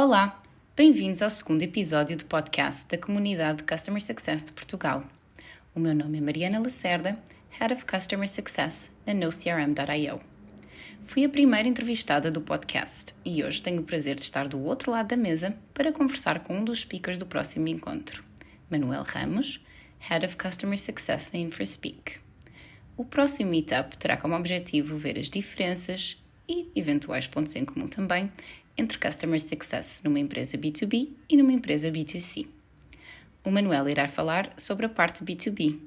Olá, bem-vindos ao segundo episódio do podcast da comunidade de Customer Success de Portugal. O meu nome é Mariana Lacerda, Head of Customer Success na NoCRM.io. Fui a primeira entrevistada do podcast e hoje tenho o prazer de estar do outro lado da mesa para conversar com um dos speakers do próximo encontro, Manuel Ramos, Head of Customer Success na InfraSpeak. O próximo meetup terá como objetivo ver as diferenças e eventuais pontos em comum também entre Customer Success numa empresa B2B e numa empresa B2C. O Manuel irá falar sobre a parte B2B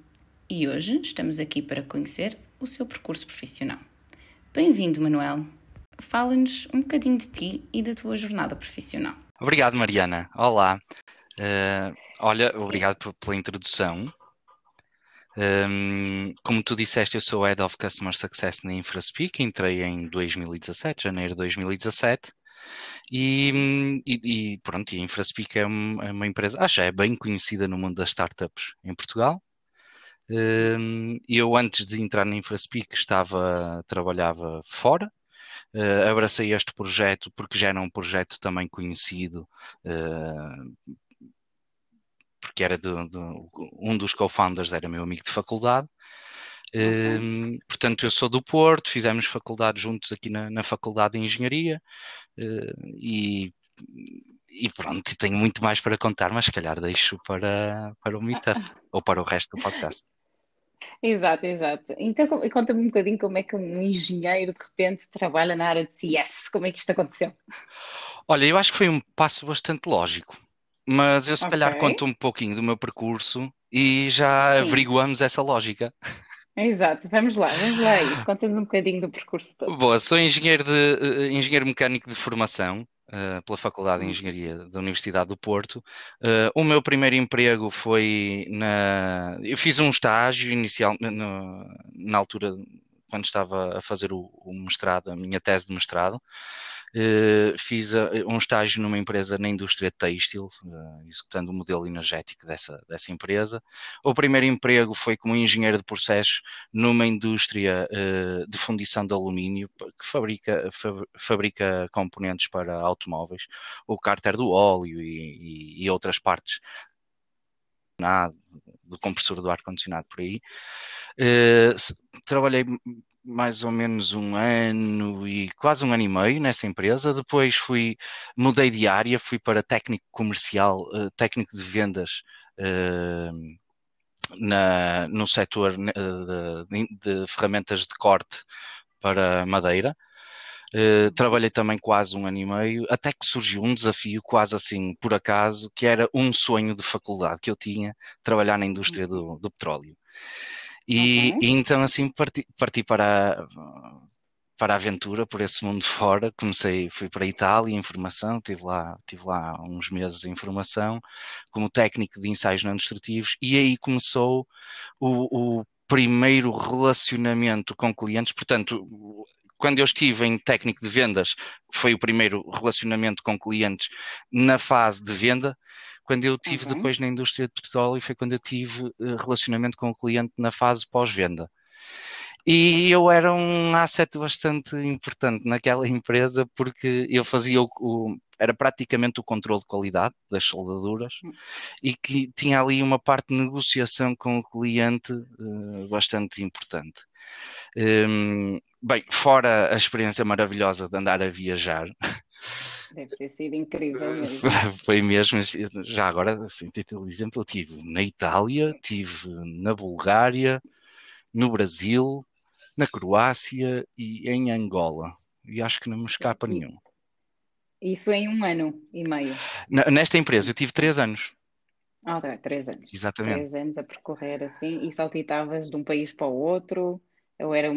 e hoje estamos aqui para conhecer o seu percurso profissional. Bem-vindo, Manuel. Fala-nos um bocadinho de ti e da tua jornada profissional. Obrigado, Mariana. Olá. Uh, olha, obrigado pela introdução. Um, como tu disseste, eu sou Head of Customer Success na InfraSpeak, entrei em 2017, janeiro de 2017. E, e, e pronto, a InfraSpeak é uma, é uma empresa, acho é bem conhecida no mundo das startups em Portugal. Hum, eu, antes de entrar na InfraSpeak, estava, trabalhava fora, Uh, abracei este projeto porque já era um projeto também conhecido, uh, porque era de, de, um dos co-founders era meu amigo de faculdade. Uh, portanto, eu sou do Porto, fizemos faculdade juntos aqui na, na Faculdade de Engenharia e e pronto, tenho muito mais para contar, mas se calhar deixo para, para o Meetup ou para o resto do podcast. Exato, exato. Então conta-me um bocadinho como é que um engenheiro de repente trabalha na área de CS, como é que isto aconteceu? Olha, eu acho que foi um passo bastante lógico, mas eu se okay. calhar conto um pouquinho do meu percurso e já Sim. averiguamos essa lógica. Exato, vamos lá, vamos lá isso. Conta-nos um bocadinho do percurso todo. Boa, sou engenheiro, de, uh, engenheiro mecânico de formação, Uh, pela Faculdade de hum. Engenharia da Universidade do Porto. Uh, o meu primeiro emprego foi na. Eu fiz um estágio inicial no, na altura quando estava a fazer o, o mestrado, a minha tese de mestrado. Uh, fiz a, um estágio numa empresa na indústria têxtil, uh, executando o modelo energético dessa, dessa empresa. O primeiro emprego foi como engenheiro de processos numa indústria de fundição de alumínio que fabrica, fa fabrica componentes para automóveis, o cárter do óleo e, e, e outras partes do compressor do ar-condicionado por aí. trabalhei mais ou menos um ano e quase um ano e meio nessa empresa. Depois fui, mudei de área, fui para técnico comercial, uh, técnico de vendas uh, na, no setor uh, de, de, ferramentas de corte para madeira. Trabalhei também quase um ano e meio, até que surgiu um desafio, quase assim por acaso, que era um sonho de faculdade que eu tinha, trabalhar na indústria do, do petróleo. E, e então assim parti, parti para, para a aventura, por esse mundo fora. Comecei, fui para a Itália em formação, tive lá, tive lá uns meses em formação como técnico de ensaios não destrutivos e aí começou o, o primeiro relacionamento com clientes. Portanto, quando eu estive em técnico de vendas, foi o primeiro relacionamento com clientes na fase de venda. Quando eu tive uhum. depois na indústria de petróleo foi quando eu tive eh, relacionamento com o cliente na fase pós-venda. E eu era um asset bastante importante naquela empresa porque eu fazia o, o era praticamente o controle de qualidade das soldaduras hum. e que tinha ali uma parte de negociação com o cliente uh, bastante importante. Um, bem, fora a experiência maravilhosa de andar a viajar, Deve ter sido incrível mesmo. Foi mesmo, já agora, assim, título exemplo, eu estive na Itália, estive na Bulgária, no Brasil, na Croácia e em Angola. E acho que não me escapa nenhum. Isso em um ano e meio? Nesta empresa eu tive três anos. Ah, tá, três anos. Exatamente. Três anos a percorrer assim e saltitavas de um país para o outro. Ou eram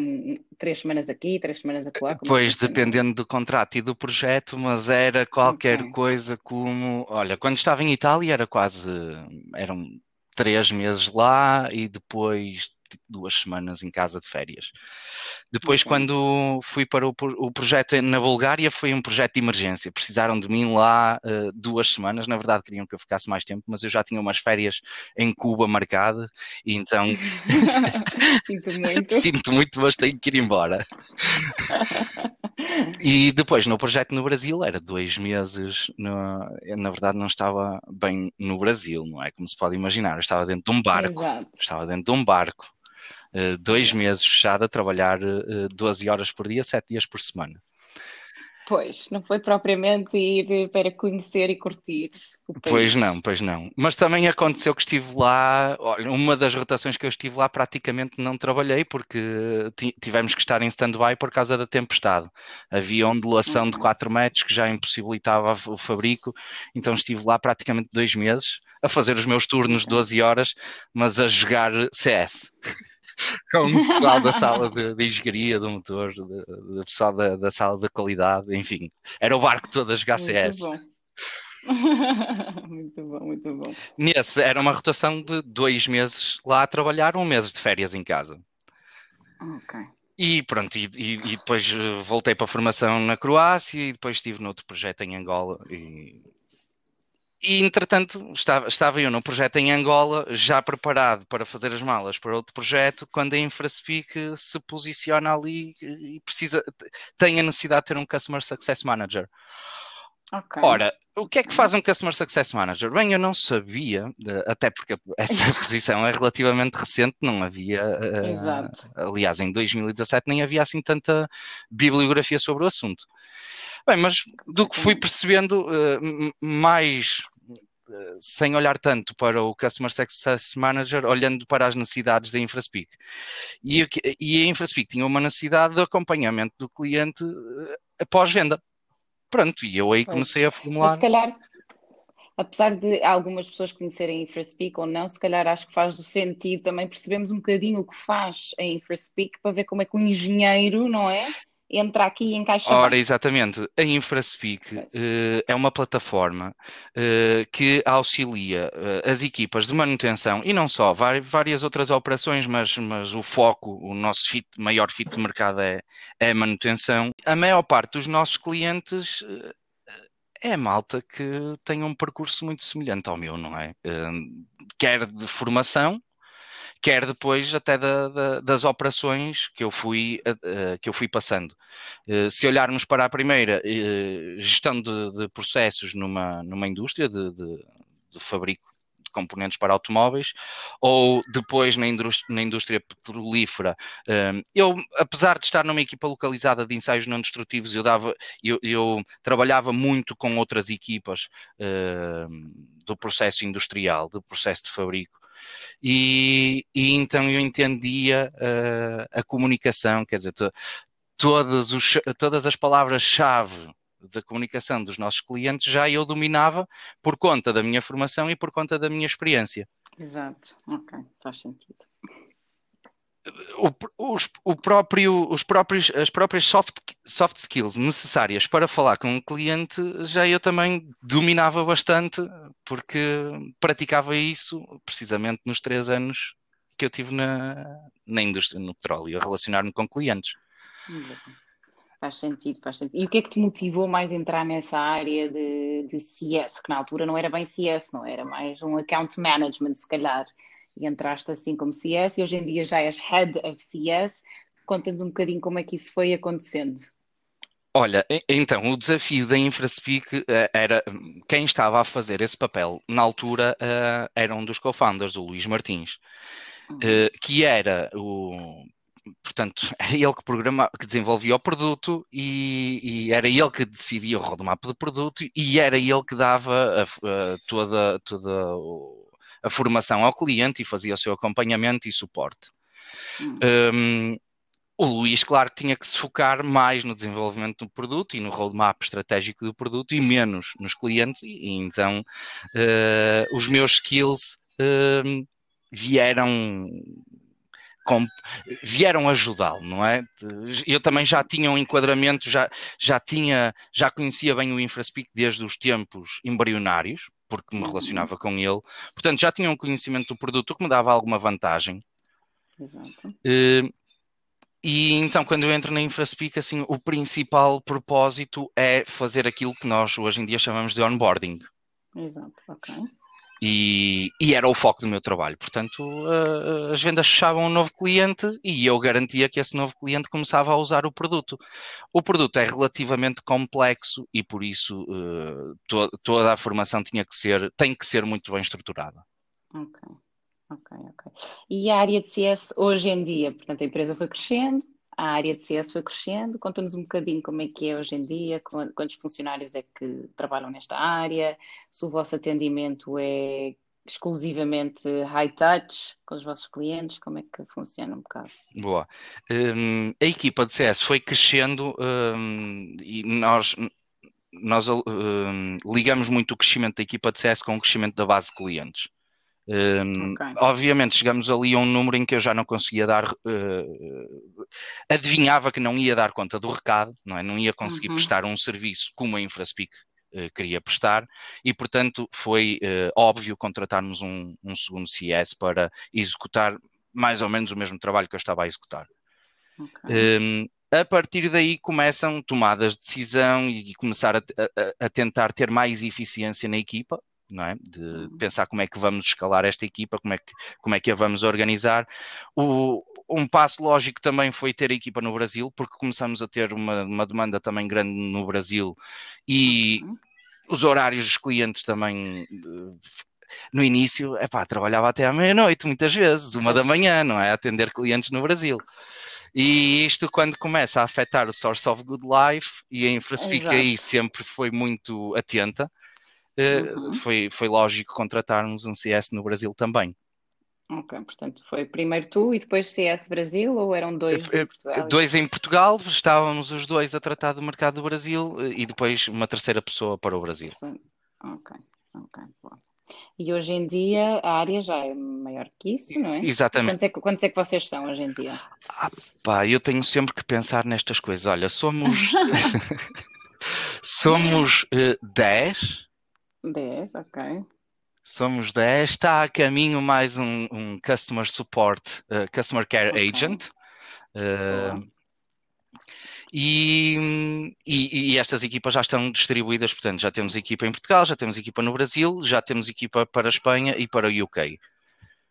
três semanas aqui, três semanas acolá? É pois, dependendo do contrato e do projeto, mas era qualquer okay. coisa como... Olha, quando estava em Itália era quase... Eram três meses lá e depois tipo duas semanas em casa de férias. Depois, okay. quando fui para o, o, projeto na Bulgária, foi um projeto de emergência. Precisaram de mim lá uh, duas semanas. Na verdade, queriam que eu ficasse mais tempo, mas eu já tinha umas férias em Cuba marcada, e então. Sinto muito. Sinto muito, mas tenho que ir embora. e depois, no projeto no Brasil, era dois meses. No... na verdade, não estava bem no Brasil, não é? Como se pode imaginar. Eu estava dentro de um barco. Exato. Estava dentro de um barco dois meses fechado a trabalhar uh, eh, 12 horas por dia, 7 dias por semana. Pois, não foi propriamente ir para conhecer e curtir. Pois não, pois não. Mas também aconteceu que estive lá, olha, uma das rotações que eu estive lá praticamente não trabalhei porque tivemos que estar em stand-by por causa da tempestade. Havia ondulação uhum. de 4 metros que já impossibilitava o fabrico, então estive lá praticamente dois meses a fazer os meus turnos de 12 horas, mas a jogar CS. com o pessoal da sala de, de engenharia do motor, do pessoal da, da, sala de qualidade, enfim, era o barco todo a jogar CS. Muito bom. muito bom, muito bom. Nesse era uma rotação de dois meses lá a trabalhar, um mês de férias em casa. Ok. E pronto, e, e, e, depois voltei para a formação na Croácia e depois estive noutro projeto em Angola e e entretanto, estava, estava eu num projeto em Angola, já preparado para fazer as malas para outro projeto, quando a InfraSpeak se posiciona ali e precisa, tem a necessidade de ter um Customer Success Manager. Okay. Ora, o que é que faz um Customer Success Manager? Bem, eu não sabia, até porque essa posição é relativamente recente, não havia. Exato. Uh, aliás, em 2017 nem havia assim tanta bibliografia sobre o assunto. Bem, mas do que fui percebendo, uh, mais sem olhar tanto para o Customer Success Manager, olhando para as necessidades da InfraSpeak. E, e a InfraSpeak tinha uma necessidade de acompanhamento do cliente uh, após venda. Pronto, e eu aí comecei a formular. Mas se calhar, apesar de algumas pessoas conhecerem a InfraSpeak ou não, se calhar acho que faz do sentido também percebemos um bocadinho o que faz a InfraSpeak para ver como é que um engenheiro, não é? Entra aqui e encaixa Ora, exatamente. A InfraSpeak uh, é uma plataforma uh, que auxilia uh, as equipas de manutenção e não só, várias outras operações, mas, mas o foco, o nosso fit, maior fit de mercado é, é a manutenção. A maior parte dos nossos clientes é malta que tem um percurso muito semelhante ao meu, não é? quer de formação, quer depois até da, da, das operações que eu fui, uh, que eu fui passando. Uh, se olharmos para a primeira, uh, gestão de, de, processos numa, numa indústria de, de, de fabrico de componentes para automóveis, ou depois na indústria, na indústria petrolífera. eu, apesar de estar numa equipa localizada de ensaios não destrutivos, eu, dava, eu, eu trabalhava muito com outras equipas do processo industrial, do processo de fabrico, e, e então eu entendia uh, a comunicação, quer dizer, to, todas, os, todas as palavras-chave da comunicação dos nossos clientes já eu dominava por conta da minha formação e por conta da minha experiência. Exato, ok, faz sentido. O, os, o próprio, os próprios, as próprias soft, soft skills necessárias para falar com um cliente já eu também dominava bastante, porque praticava isso precisamente nos três anos que eu tive na, na indústria no petróleo, a relacionar-me com clientes. Faz sentido, faz sentido. E o que é que te motivou mais a entrar nessa área de, de CS? Que na altura não era bem CS, não era mais um account management, se calhar e entraste assim como CS e hoje em dia já és Head of CS. Conta-nos um bocadinho como é que isso foi acontecendo. Olha, então, o desafio da InfraSpeak eh, era quem estava a fazer esse papel na altura uh, era um dos co-founders, o Luís Martins, uhum. uh, que era o. Portanto, era ele que, programa, que desenvolvia o produto e, e, era ele que decidia o roadmap do produto e era ele que dava a, a, toda, toda a formação ao cliente e fazia o seu acompanhamento e suporte. Hum. Um, o Luís, claro, tinha que se focar mais no desenvolvimento do produto e no roadmap estratégico do produto e menos nos clientes, e, então uh, os meus skills uh, vieram com, vieram ajudá-lo, não é? Eu também já tinha um enquadramento, já, já tinha, já conhecia bem o InfraSpeak desde os tempos embrionários, porque me uhum. relacionava com ele. Portanto, já tinha um conhecimento do produto que me dava alguma vantagem. Exato. Uh, e então, quando eu entro na InfraSpeak, assim, o principal propósito é fazer aquilo que nós hoje em dia chamamos de onboarding. Exato, ok. E, e, era o foco do meu trabalho. Portanto, uh, as vendas fechavam um novo cliente e eu garantia que esse novo cliente começava a usar o produto. O produto é relativamente complexo e por isso uh, to toda a formação tinha que ser, tem que ser muito bem estruturada. Ok. Ok, ok. E a área de CS hoje em dia, portanto, a empresa foi crescendo, a área de CS foi crescendo. Conta-nos um bocadinho como é que é hoje em dia, quantos funcionários é que trabalham nesta área, se o vosso atendimento é exclusivamente high touch com os vossos clientes, como é que funciona um bocado? Boa. Um, a equipa de CS foi crescendo um, e nós, nós um, ligamos muito o crescimento da equipa de CS com o crescimento da base de clientes. Um, okay. Obviamente chegamos ali a um número em que eu já não conseguia dar, uh, adivinhava que não ia dar conta do recado, não é? Não ia conseguir uhum. prestar um serviço como a InfraSpeak uh, queria prestar e, portanto, foi uh, óbvio contratarmos um, um, segundo CS para executar mais ou menos o mesmo trabalho que eu estava a executar. Okay. Um, a partir daí começam tomadas de decisão e começar a, a, a tentar ter mais eficiência na equipa, não é? De uhum. pensar como é que vamos escalar esta equipa, como é que, como é que a vamos organizar. O, um passo lógico também foi ter a equipa no Brasil, porque começamos a ter uma, uma demanda também grande no Brasil e uhum. os horários dos clientes também. No início, epá, trabalhava até à meia-noite, muitas vezes, uma da manhã, não é? Atender clientes no Brasil. E isto, quando começa a afetar o Source of Good Life, e a Infraspeak aí sempre foi muito atenta, uhum. foi, foi lógico contratarmos um CS no Brasil também. Ok, portanto foi primeiro tu e depois CS Brasil ou eram dois em eh, Portugal? Dois em Portugal, estávamos os dois a tratar do mercado do Brasil eh, e depois uma terceira pessoa para o Brasil. Ok, ok, bom. E hoje em dia a área já é maior que isso, não é? Exatamente. Quantos é que, quantos é que vocês são hoje em dia? Ah, pá, eu tenho sempre que pensar nestas coisas. Olha, somos. somos 10 uh, 10, ok. Somos 10. Está a caminho mais um, um Customer Support, uh, Customer Care okay. Agent. Uh, e, e, e, estas equipas já estão distribuídas, portanto, já temos equipa em Portugal, já temos equipa no Brasil, já temos equipa para a Espanha e para o UK.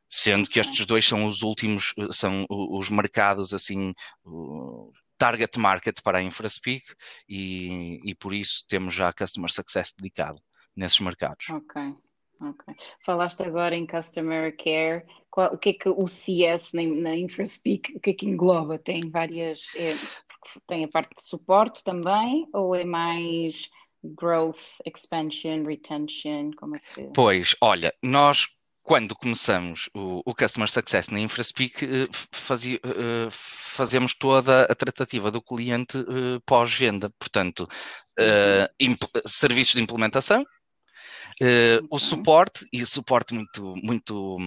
Sendo que estes dois são os últimos, eh, são os mercados assim, target market para a InfraSpeak e, e por isso temos já Customer Success dedicado nesses mercados. Ok, ok. Falaste agora em Customer Care. Qual, o que é que o CS na, na InfraSpeak, o que é que engloba? Tem várias. É, tem a parte de suporte também ou é mais growth, expansion, retention? Como é que... Pois, olha, nós quando começamos o, o, Customer Success na InfraSpeak, eh, fazia, uh, fazemos toda a tratativa do cliente pós-venda. Portanto, uh, serviços de implementação, Uh, o suporte, e o suporte muito, muito,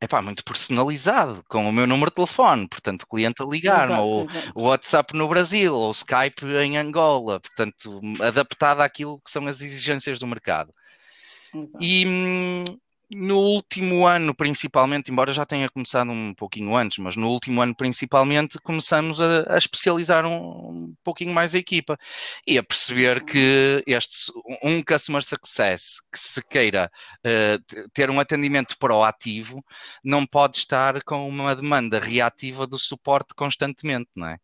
epá, muito personalizado, com o meu número de telefone, portanto, o cliente a ligar-me, ou o WhatsApp no Brasil, ou Skype em Angola, portanto, adaptado àquilo que são as exigências do mercado. Exato. E, hum, no último ano, principalmente, embora já tenha começado um pouquinho antes, mas no último ano, principalmente, começamos a, a especializar um, um, pouquinho mais a equipa e a perceber que este, um Customer Success que se queira uh, ter um atendimento proativo não pode estar com uma demanda reativa do suporte constantemente, não é?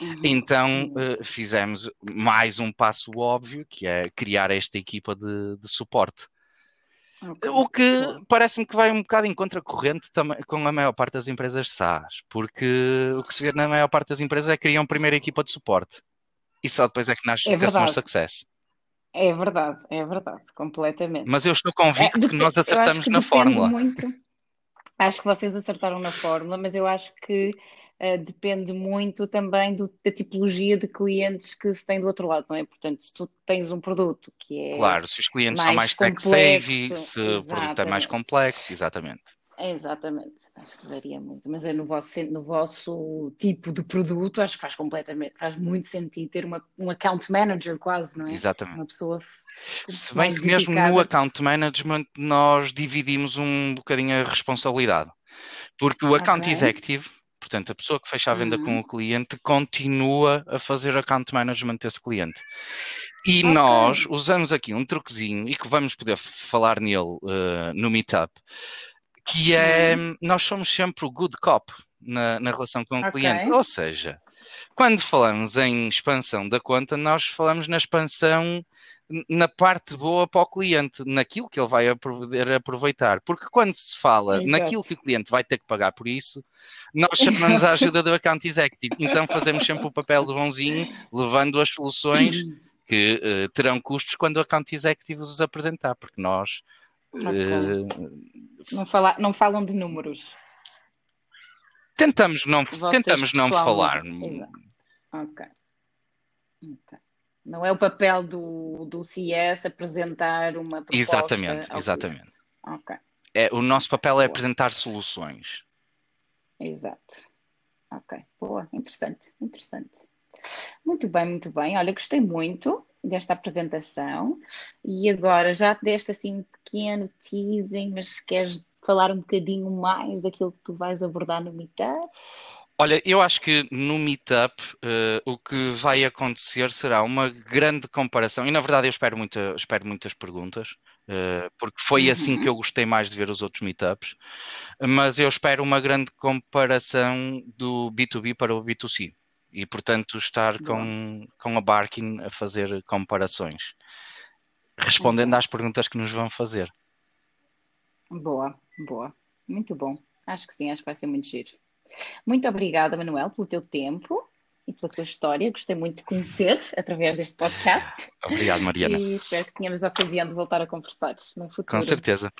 Uhum. Então uh, fizemos mais um passo óbvio, que é criar esta equipa de, de suporte. Okay. O que parece-me que vai um bocado em contracorrente também com a maior parte das empresas SaaS, porque o que se vê na maior parte das empresas é que criam primeiro a equipa de suporte e só depois é que nasce é o Success. É verdade, é verdade, completamente. Mas eu estou convicto é, que nós acertamos que na fórmula. Muito, acho que vocês acertaram na fórmula, mas eu acho que uh, depende muito também do, da tipologia de clientes que se tem do outro lado, não é? Portanto, se tu tens um produto que é. Claro, se os clientes mais são mais tech-savvy, se o produto é mais complexo, exatamente. Exatamente, acho que varia muito, mas é no vosso, no vosso tipo de produto, acho que faz completamente, faz muito sentido ter uma, um account manager quase, não é? Exatamente. Uma pessoa se bem que mesmo no account management nós dividimos um bocadinho a responsabilidade. Porque o account okay. executive, portanto, a pessoa que fecha a venda uhum. com o cliente, continua a fazer account management desse cliente. E okay. nós usamos aqui um truquezinho e que vamos poder falar nele uh, no Meetup, que é uhum. nós somos sempre o good cop na, na relação com o okay. cliente. Ou seja, quando falamos em expansão da conta, nós falamos na expansão na parte boa para o cliente, naquilo que ele vai poder aproveitar. Porque quando se fala Exato. naquilo que o cliente vai ter que pagar por isso, nós chamamos a ajuda do account executive. Então fazemos sempre o papel do bonzinho, levando as soluções que uh, terão custos quando o account executive os apresentar, porque nós. Uh, não, fala, não falam de números. Tentamos não, tentamos não falar. Exato. Ok. okay. Não é o papel do, do CS apresentar uma proposta. Exatamente, exatamente. Ok. É, o nosso papel é Boa. é apresentar soluções. Exato. Ok. Boa, interessante, interessante. Muito bem, muito bem. Olha, gostei muito desta apresentação e agora já te deste assim um pequeno teasing, mas se queres falar um bocadinho mais daquilo que tu vais abordar no Meetup? Olha, eu acho que no Meetup uh, o que vai acontecer será uma grande comparação, e na verdade eu espero, muita, espero muitas perguntas, uh, porque foi uhum. assim que eu gostei mais de ver os outros Meetups, mas eu espero uma grande comparação do B2B para o B2C, e portanto estar com, com a Barkin a fazer comparações, respondendo às perguntas que nos vão fazer. Boa, boa, muito bom. Acho que sim, acho que vai ser muito giro. Muito obrigada, Manuel, pelo teu tempo e pela tua história. Gostei muito de conhecer através deste podcast. Obrigado, Mariana. E espero que tenhamos a ocasião de voltar a conversar no futuro. Com certeza.